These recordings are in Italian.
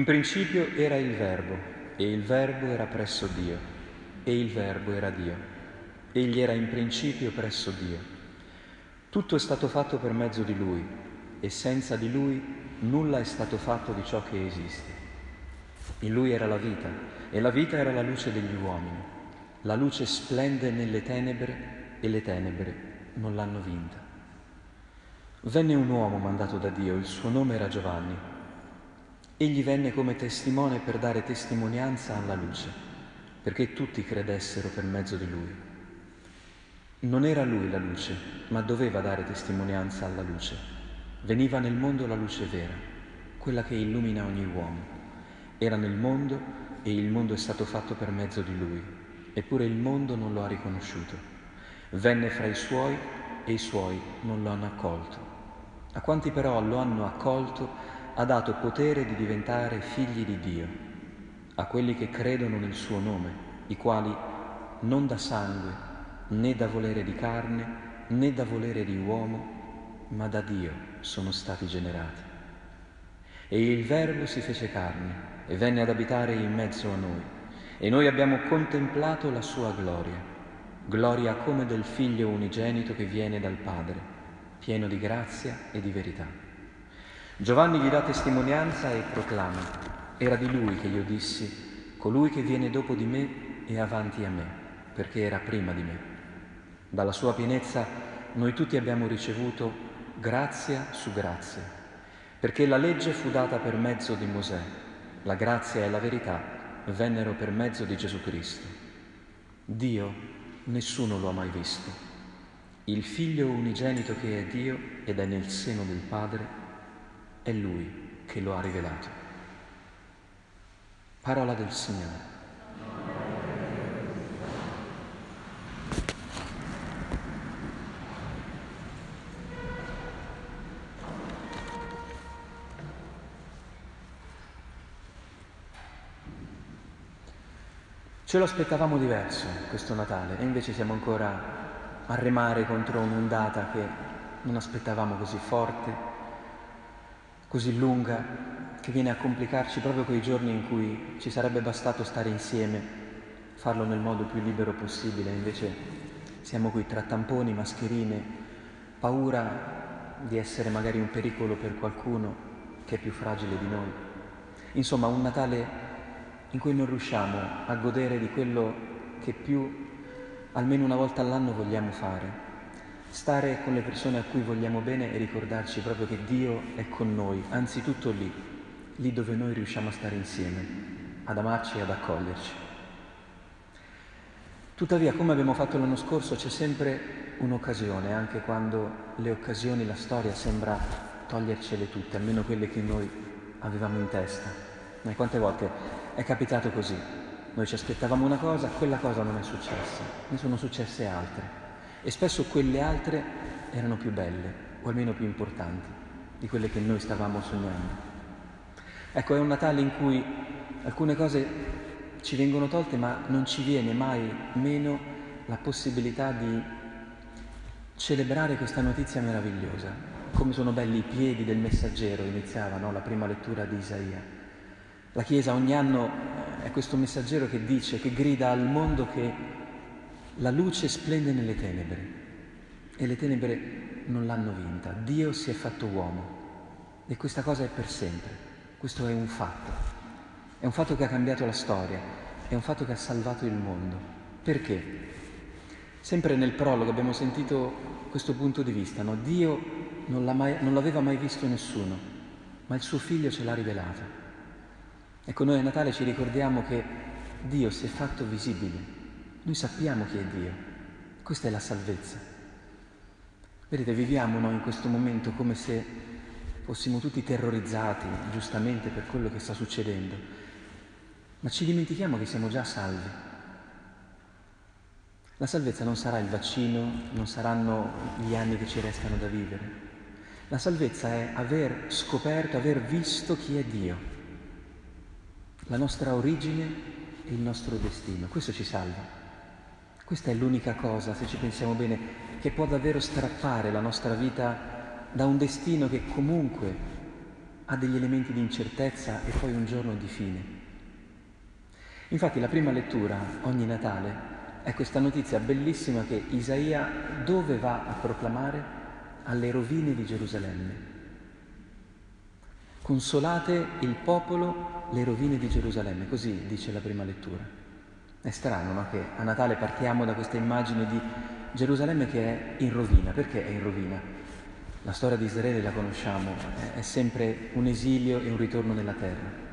In principio era il Verbo, e il Verbo era presso Dio, e il Verbo era Dio. Egli era in principio presso Dio. Tutto è stato fatto per mezzo di Lui, e senza di Lui nulla è stato fatto di ciò che esiste. In Lui era la vita, e la vita era la luce degli uomini. La luce splende nelle tenebre, e le tenebre non l'hanno vinta. Venne un uomo mandato da Dio, il suo nome era Giovanni. Egli venne come testimone per dare testimonianza alla luce, perché tutti credessero per mezzo di lui. Non era lui la luce, ma doveva dare testimonianza alla luce. Veniva nel mondo la luce vera, quella che illumina ogni uomo. Era nel mondo e il mondo è stato fatto per mezzo di lui, eppure il mondo non lo ha riconosciuto. Venne fra i suoi e i suoi non lo hanno accolto. A quanti però lo hanno accolto, ha dato potere di diventare figli di Dio a quelli che credono nel suo nome, i quali non da sangue, né da volere di carne, né da volere di uomo, ma da Dio sono stati generati. E il Verbo si fece carne e venne ad abitare in mezzo a noi, e noi abbiamo contemplato la sua gloria, gloria come del Figlio unigenito che viene dal Padre, pieno di grazia e di verità. Giovanni gli dà testimonianza e proclama, era di lui che io dissi, colui che viene dopo di me è avanti a me, perché era prima di me. Dalla sua pienezza noi tutti abbiamo ricevuto grazia su grazia, perché la legge fu data per mezzo di Mosè, la grazia e la verità vennero per mezzo di Gesù Cristo. Dio nessuno lo ha mai visto. Il figlio unigenito che è Dio ed è nel seno del Padre, è Lui che lo ha rivelato. Parola del Signore. Ce lo aspettavamo diverso questo Natale e invece siamo ancora a remare contro un'ondata che non aspettavamo così forte, così lunga che viene a complicarci proprio quei giorni in cui ci sarebbe bastato stare insieme, farlo nel modo più libero possibile, invece siamo qui tra tamponi, mascherine, paura di essere magari un pericolo per qualcuno che è più fragile di noi. Insomma, un Natale in cui non riusciamo a godere di quello che più almeno una volta all'anno vogliamo fare, stare con le persone a cui vogliamo bene e ricordarci proprio che Dio è con noi, anzitutto lì, lì dove noi riusciamo a stare insieme, ad amarci e ad accoglierci. Tuttavia, come abbiamo fatto l'anno scorso, c'è sempre un'occasione, anche quando le occasioni, la storia sembra togliercele tutte, almeno quelle che noi avevamo in testa. E quante volte è capitato così? Noi ci aspettavamo una cosa, quella cosa non è successa, ne sono successe altre e spesso quelle altre erano più belle o almeno più importanti di quelle che noi stavamo sognando. Ecco, è un Natale in cui alcune cose ci vengono tolte ma non ci viene mai meno la possibilità di celebrare questa notizia meravigliosa. Come sono belli i piedi del messaggero, iniziava no? la prima lettura di Isaia. La Chiesa ogni anno è questo messaggero che dice, che grida al mondo che la luce splende nelle tenebre e le tenebre non l'hanno vinta. Dio si è fatto uomo e questa cosa è per sempre. Questo è un fatto. È un fatto che ha cambiato la storia, è un fatto che ha salvato il mondo. Perché? Sempre nel prologo abbiamo sentito questo punto di vista, no? Dio non, mai, non l'aveva mai visto nessuno, ma il suo figlio ce l'ha rivelato. Ecco, noi a Natale ci ricordiamo che Dio si è fatto visibile noi sappiamo chi è Dio. Questa è la salvezza. Vedete, viviamo noi in questo momento come se fossimo tutti terrorizzati, giustamente, per quello che sta succedendo, ma ci dimentichiamo che siamo già salvi. La salvezza non sarà il vaccino, non saranno gli anni che ci restano da vivere. La salvezza è aver scoperto, aver visto chi è Dio, la nostra origine e il nostro destino. Questo ci salva. Questa è l'unica cosa, se ci pensiamo bene, che può davvero strappare la nostra vita da un destino che comunque ha degli elementi di incertezza e poi un giorno di fine. Infatti la prima lettura, ogni Natale, è questa notizia bellissima che Isaia dove va a proclamare? Alle rovine di Gerusalemme. Consolate il popolo le rovine di Gerusalemme, così dice la prima lettura. È strano no? che a Natale partiamo da questa immagine di Gerusalemme che è in rovina. Perché è in rovina? La storia di Israele la conosciamo, è sempre un esilio e un ritorno nella terra.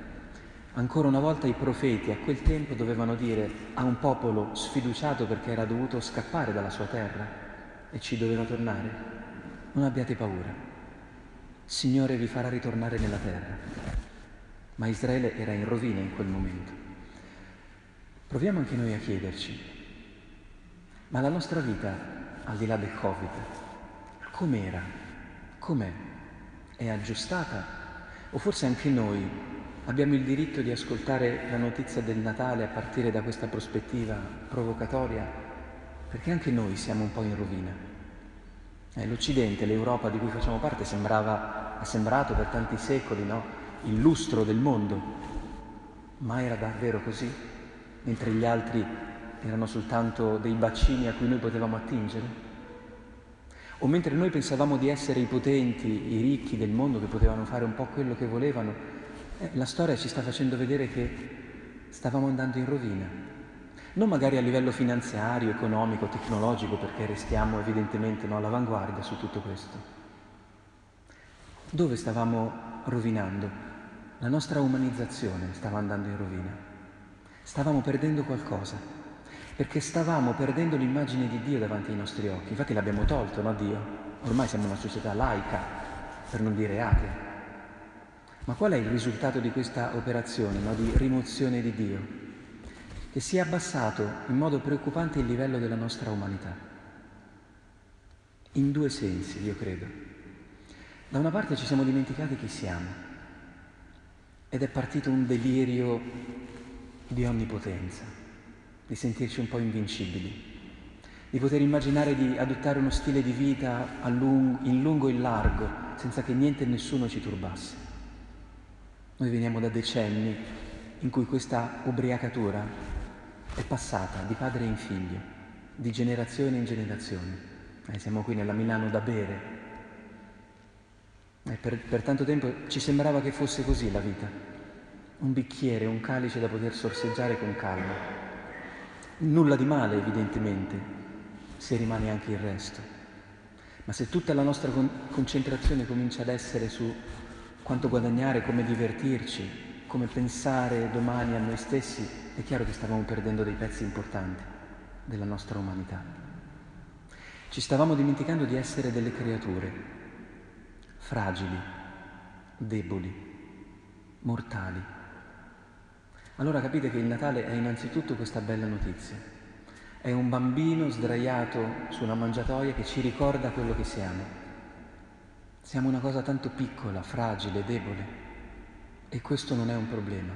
Ancora una volta i profeti a quel tempo dovevano dire a un popolo sfiduciato perché era dovuto scappare dalla sua terra e ci doveva tornare, non abbiate paura, Signore vi farà ritornare nella terra. Ma Israele era in rovina in quel momento. Proviamo anche noi a chiederci, ma la nostra vita, al di là del Covid, com'era? Com'è? È aggiustata? O forse anche noi Abbiamo il diritto di ascoltare la notizia del Natale a partire da questa prospettiva provocatoria, perché anche noi siamo un po' in rovina. Eh, L'Occidente, l'Europa di cui facciamo parte, sembrava, ha sembrato per tanti secoli no? il lustro del mondo, ma era davvero così? Mentre gli altri erano soltanto dei bacini a cui noi potevamo attingere? O mentre noi pensavamo di essere i potenti, i ricchi del mondo che potevano fare un po' quello che volevano, eh, la storia ci sta facendo vedere che stavamo andando in rovina. Non magari a livello finanziario, economico, tecnologico, perché restiamo evidentemente no, all'avanguardia su tutto questo. Dove stavamo rovinando? La nostra umanizzazione stava andando in rovina. Stavamo perdendo qualcosa, perché stavamo perdendo l'immagine di Dio davanti ai nostri occhi. Infatti l'abbiamo tolto, no Dio? Ormai siamo una società laica, per non dire atea. Ma qual è il risultato di questa operazione no? di rimozione di Dio? Che si è abbassato in modo preoccupante il livello della nostra umanità. In due sensi, io credo. Da una parte ci siamo dimenticati chi siamo ed è partito un delirio di onnipotenza, di sentirci un po' invincibili, di poter immaginare di adottare uno stile di vita in lungo e in largo, senza che niente e nessuno ci turbasse. Noi veniamo da decenni in cui questa ubriacatura è passata di padre in figlio, di generazione in generazione. Eh, siamo qui nella Milano da bere. E per, per tanto tempo ci sembrava che fosse così la vita. Un bicchiere, un calice da poter sorseggiare con calma. Nulla di male, evidentemente, se rimane anche il resto. Ma se tutta la nostra con- concentrazione comincia ad essere su quanto guadagnare, come divertirci, come pensare domani a noi stessi, è chiaro che stavamo perdendo dei pezzi importanti della nostra umanità. Ci stavamo dimenticando di essere delle creature fragili, deboli, mortali. Allora capite che il Natale è innanzitutto questa bella notizia. È un bambino sdraiato su una mangiatoia che ci ricorda quello che siamo siamo una cosa tanto piccola, fragile, debole e questo non è un problema,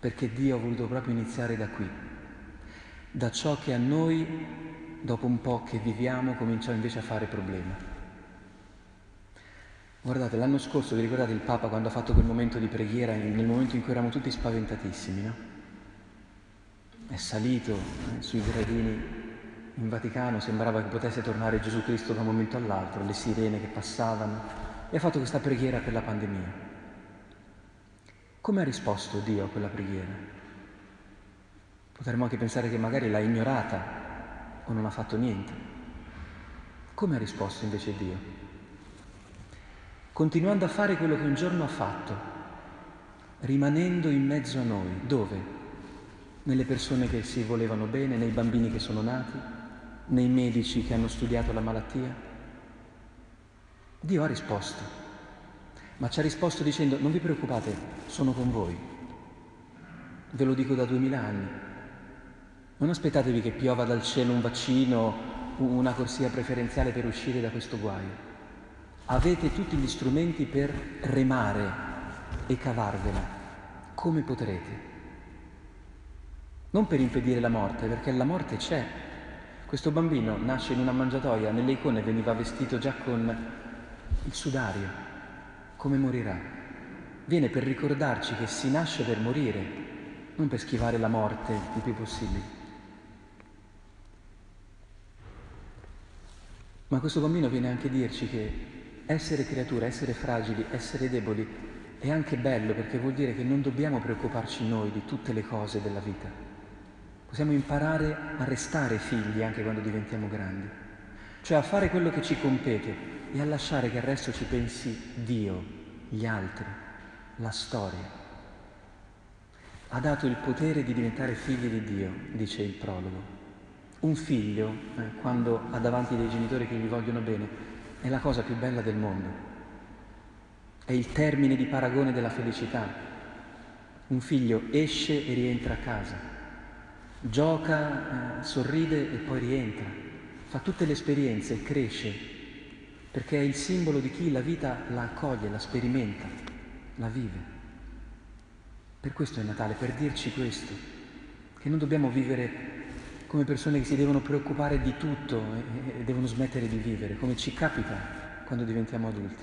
perché Dio ha voluto proprio iniziare da qui, da ciò che a noi, dopo un po' che viviamo, cominciò invece a fare problema. Guardate, l'anno scorso vi ricordate il Papa quando ha fatto quel momento di preghiera, nel momento in cui eravamo tutti spaventatissimi, no? È salito eh, sui gradini in Vaticano sembrava che potesse tornare Gesù Cristo da un momento all'altro, le sirene che passavano, e ha fatto questa preghiera per la pandemia. Come ha risposto Dio a quella preghiera? Potremmo anche pensare che magari l'ha ignorata o non ha fatto niente. Come ha risposto invece Dio? Continuando a fare quello che un giorno ha fatto, rimanendo in mezzo a noi. Dove? Nelle persone che si volevano bene, nei bambini che sono nati, nei medici che hanno studiato la malattia? Dio ha risposto, ma ci ha risposto dicendo non vi preoccupate, sono con voi. Ve lo dico da duemila anni. Non aspettatevi che piova dal cielo un vaccino, una corsia preferenziale per uscire da questo guaio. Avete tutti gli strumenti per remare e cavarvela come potrete. Non per impedire la morte, perché la morte c'è, questo bambino nasce in una mangiatoia, nelle icone veniva vestito già con il sudario. Come morirà? viene per ricordarci che si nasce per morire, non per schivare la morte il più possibile. Ma questo bambino viene anche a dirci che essere creatura, essere fragili, essere deboli è anche bello perché vuol dire che non dobbiamo preoccuparci noi di tutte le cose della vita. Possiamo imparare a restare figli anche quando diventiamo grandi, cioè a fare quello che ci compete e a lasciare che il resto ci pensi Dio, gli altri, la storia. Ha dato il potere di diventare figli di Dio, dice il prologo. Un figlio, eh, quando ha davanti dei genitori che gli vogliono bene, è la cosa più bella del mondo. È il termine di paragone della felicità. Un figlio esce e rientra a casa, gioca, eh, sorride e poi rientra, fa tutte le esperienze, cresce, perché è il simbolo di chi la vita la accoglie, la sperimenta, la vive. Per questo è Natale, per dirci questo, che non dobbiamo vivere come persone che si devono preoccupare di tutto e, devono smettere di vivere, come ci capita quando diventiamo adulti.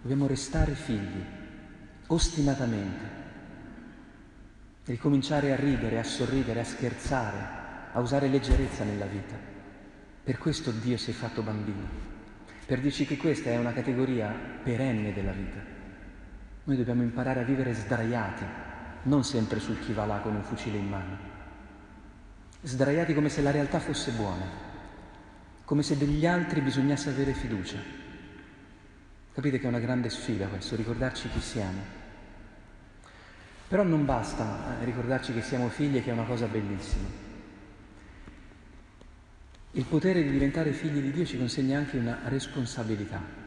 Dobbiamo restare figli, ostinatamente, e ricominciare a ridere, a sorridere, a scherzare, a usare leggerezza nella vita. Per questo Dio si è fatto bambino, per dirci che questa è una categoria perenne della vita. Noi dobbiamo imparare a vivere sdraiati, non sempre sul chi va là con un fucile in mano sdraiati come se la realtà fosse buona, come se degli altri bisognasse avere fiducia. Capite che è una grande sfida questo, ricordarci chi siamo. Però non basta eh, ricordarci che siamo figli e che è una cosa bellissima. Il potere di diventare figli di Dio ci consegna anche una responsabilità.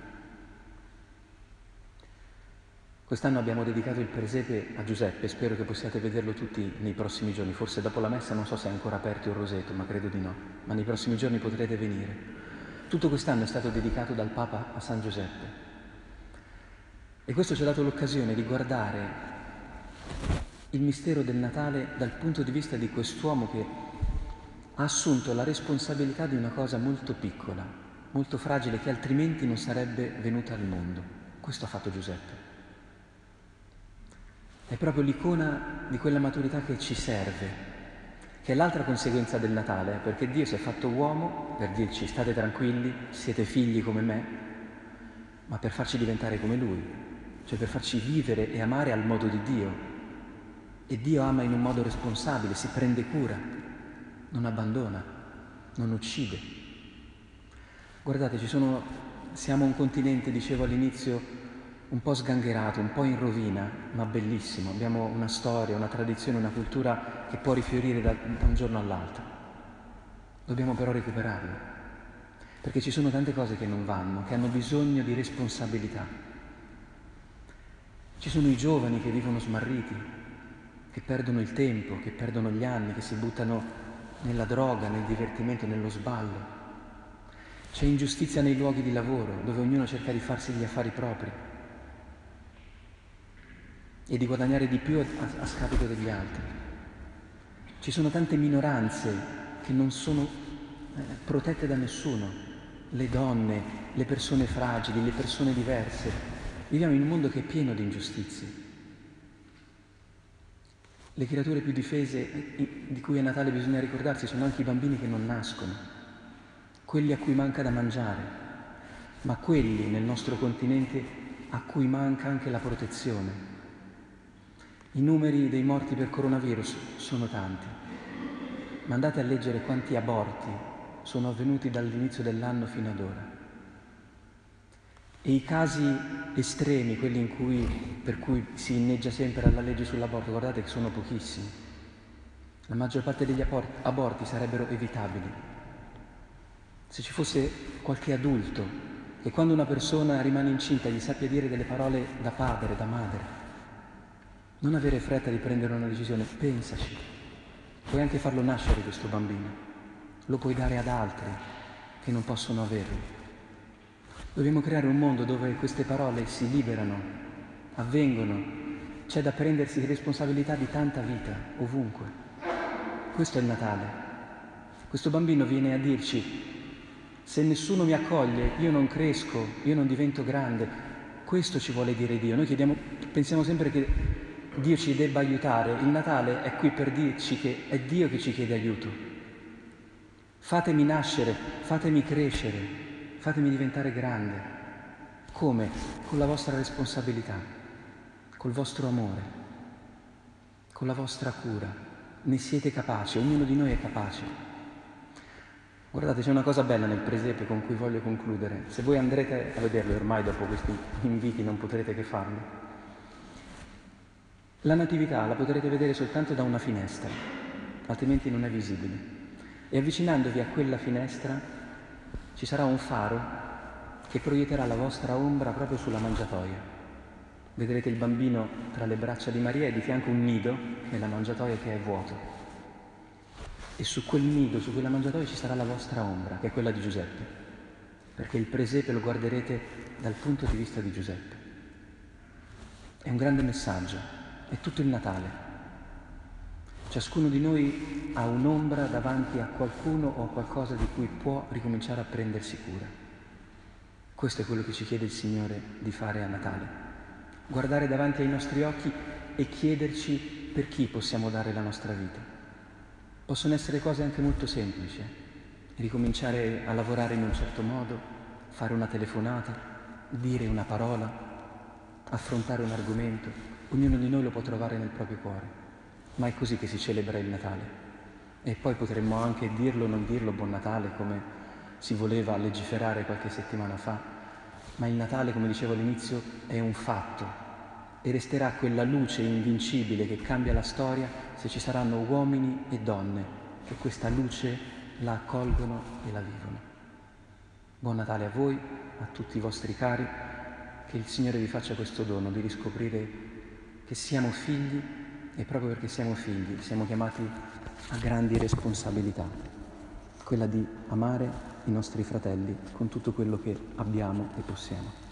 Quest'anno abbiamo dedicato il presepe a Giuseppe, spero che possiate vederlo tutti nei prossimi giorni, forse dopo la messa non so se è ancora aperto il roseto, ma credo di no, ma nei prossimi giorni potrete venire. Tutto quest'anno è stato dedicato dal Papa a San Giuseppe e questo ci ha dato l'occasione di guardare il mistero del Natale dal punto di vista di quest'uomo che ha assunto la responsabilità di una cosa molto piccola, molto fragile, che altrimenti non sarebbe venuta al mondo. Questo ha fatto Giuseppe. È proprio l'icona di quella maturità che ci serve, che è l'altra conseguenza del Natale, perché Dio si è fatto uomo per dirci state tranquilli, siete figli come me, ma per farci diventare come Lui, cioè per farci vivere e amare al modo di Dio. E Dio ama in un modo responsabile, si prende cura, non abbandona, non uccide. Guardate, sono, siamo un continente, dicevo all'inizio, un po' sgangherato, un po' in rovina, ma bellissimo. Abbiamo una storia, una tradizione, una cultura che può rifiorire da, da un giorno all'altro. Dobbiamo però recuperarlo, perché ci sono tante cose che non vanno, che hanno bisogno di responsabilità. Ci sono i giovani che vivono smarriti, che perdono il tempo, che perdono gli anni, che si buttano nella droga, nel divertimento, nello sballo. C'è ingiustizia nei luoghi di lavoro, dove ognuno cerca di farsi gli affari propri e di guadagnare di più a, a scapito degli altri. Ci sono tante minoranze che non sono eh, protette da nessuno, le donne, le persone fragili, le persone diverse. Viviamo in un mondo che è pieno di ingiustizie. Le creature più difese eh, di cui a Natale bisogna ricordarsi sono anche i bambini che non nascono, quelli a cui manca da mangiare, ma quelli nel nostro continente a cui manca anche la protezione, i numeri dei morti per coronavirus sono tanti, ma andate a leggere quanti aborti sono avvenuti dall'inizio dell'anno fino ad ora. E i casi estremi, quelli cui, per cui si inneggia sempre alla legge sull'aborto, guardate che sono pochissimi. La maggior parte degli aborti sarebbero evitabili. Se ci fosse qualche adulto che quando una persona rimane incinta gli sappia dire delle parole da padre, da madre, non avere fretta di prendere una decisione, pensaci. Puoi anche farlo nascere questo bambino, lo puoi dare ad altri che non possono averlo. Dobbiamo creare un mondo dove queste parole si liberano, avvengono, c'è da prendersi responsabilità di tanta vita, ovunque. Questo è il Natale. Questo bambino viene a dirci, se nessuno mi accoglie, io non cresco, io non divento grande, Questo ci vuole dire Dio. Noi chiediamo, pensiamo sempre che Dio ci debba aiutare. Il Natale è qui per dirci che è Dio che ci chiede aiuto. Fatemi nascere, fatemi crescere, fatemi diventare grande. Come? Con la vostra responsabilità, col vostro amore, con la vostra cura. Ne siete capaci, ognuno di noi è capace. Guardate, c'è una cosa bella nel presepe con cui voglio concludere. Se voi andrete a vederlo, ormai dopo questi inviti non potrete che farlo. La natività la potrete vedere soltanto da una finestra, altrimenti non è visibile. E avvicinandovi a quella finestra ci sarà un faro che proietterà la vostra ombra proprio sulla mangiatoia. Vedrete il bambino tra le braccia di Maria e di fianco un nido nella mangiatoia che è vuoto e su quel nido, su quella mangiatoia ci sarà la vostra ombra, che è quella di Giuseppe, perché il presepe lo guarderete dal punto di vista di Giuseppe. È un grande messaggio, è tutto il Natale. Ciascuno di noi ha un'ombra davanti a qualcuno o a qualcosa di cui può ricominciare a prendersi cura. Questo è quello che ci chiede il Signore di fare a Natale. Guardare davanti ai nostri occhi e chiederci per chi possiamo dare la nostra vita. Possono essere cose anche molto semplici. Ricominciare a lavorare in un certo modo, fare una telefonata, dire una parola, affrontare un argomento. Ognuno di noi lo può trovare nel proprio cuore. Ma è così che si celebra il Natale. E poi potremmo anche dirlo o non dirlo Buon Natale come si voleva legiferare qualche settimana fa. Ma il Natale, come dicevo all'inizio, è un fatto e resterà quella luce invincibile che cambia la storia se ci saranno uomini e donne che questa luce la accolgono e la vivono. Buon Natale a voi, a tutti i vostri cari, che il Signore vi faccia questo dono di riscoprire che siamo figli e proprio perché siamo figli siamo chiamati a grandi responsabilità, quella di amare i nostri fratelli con tutto quello che abbiamo e possiamo.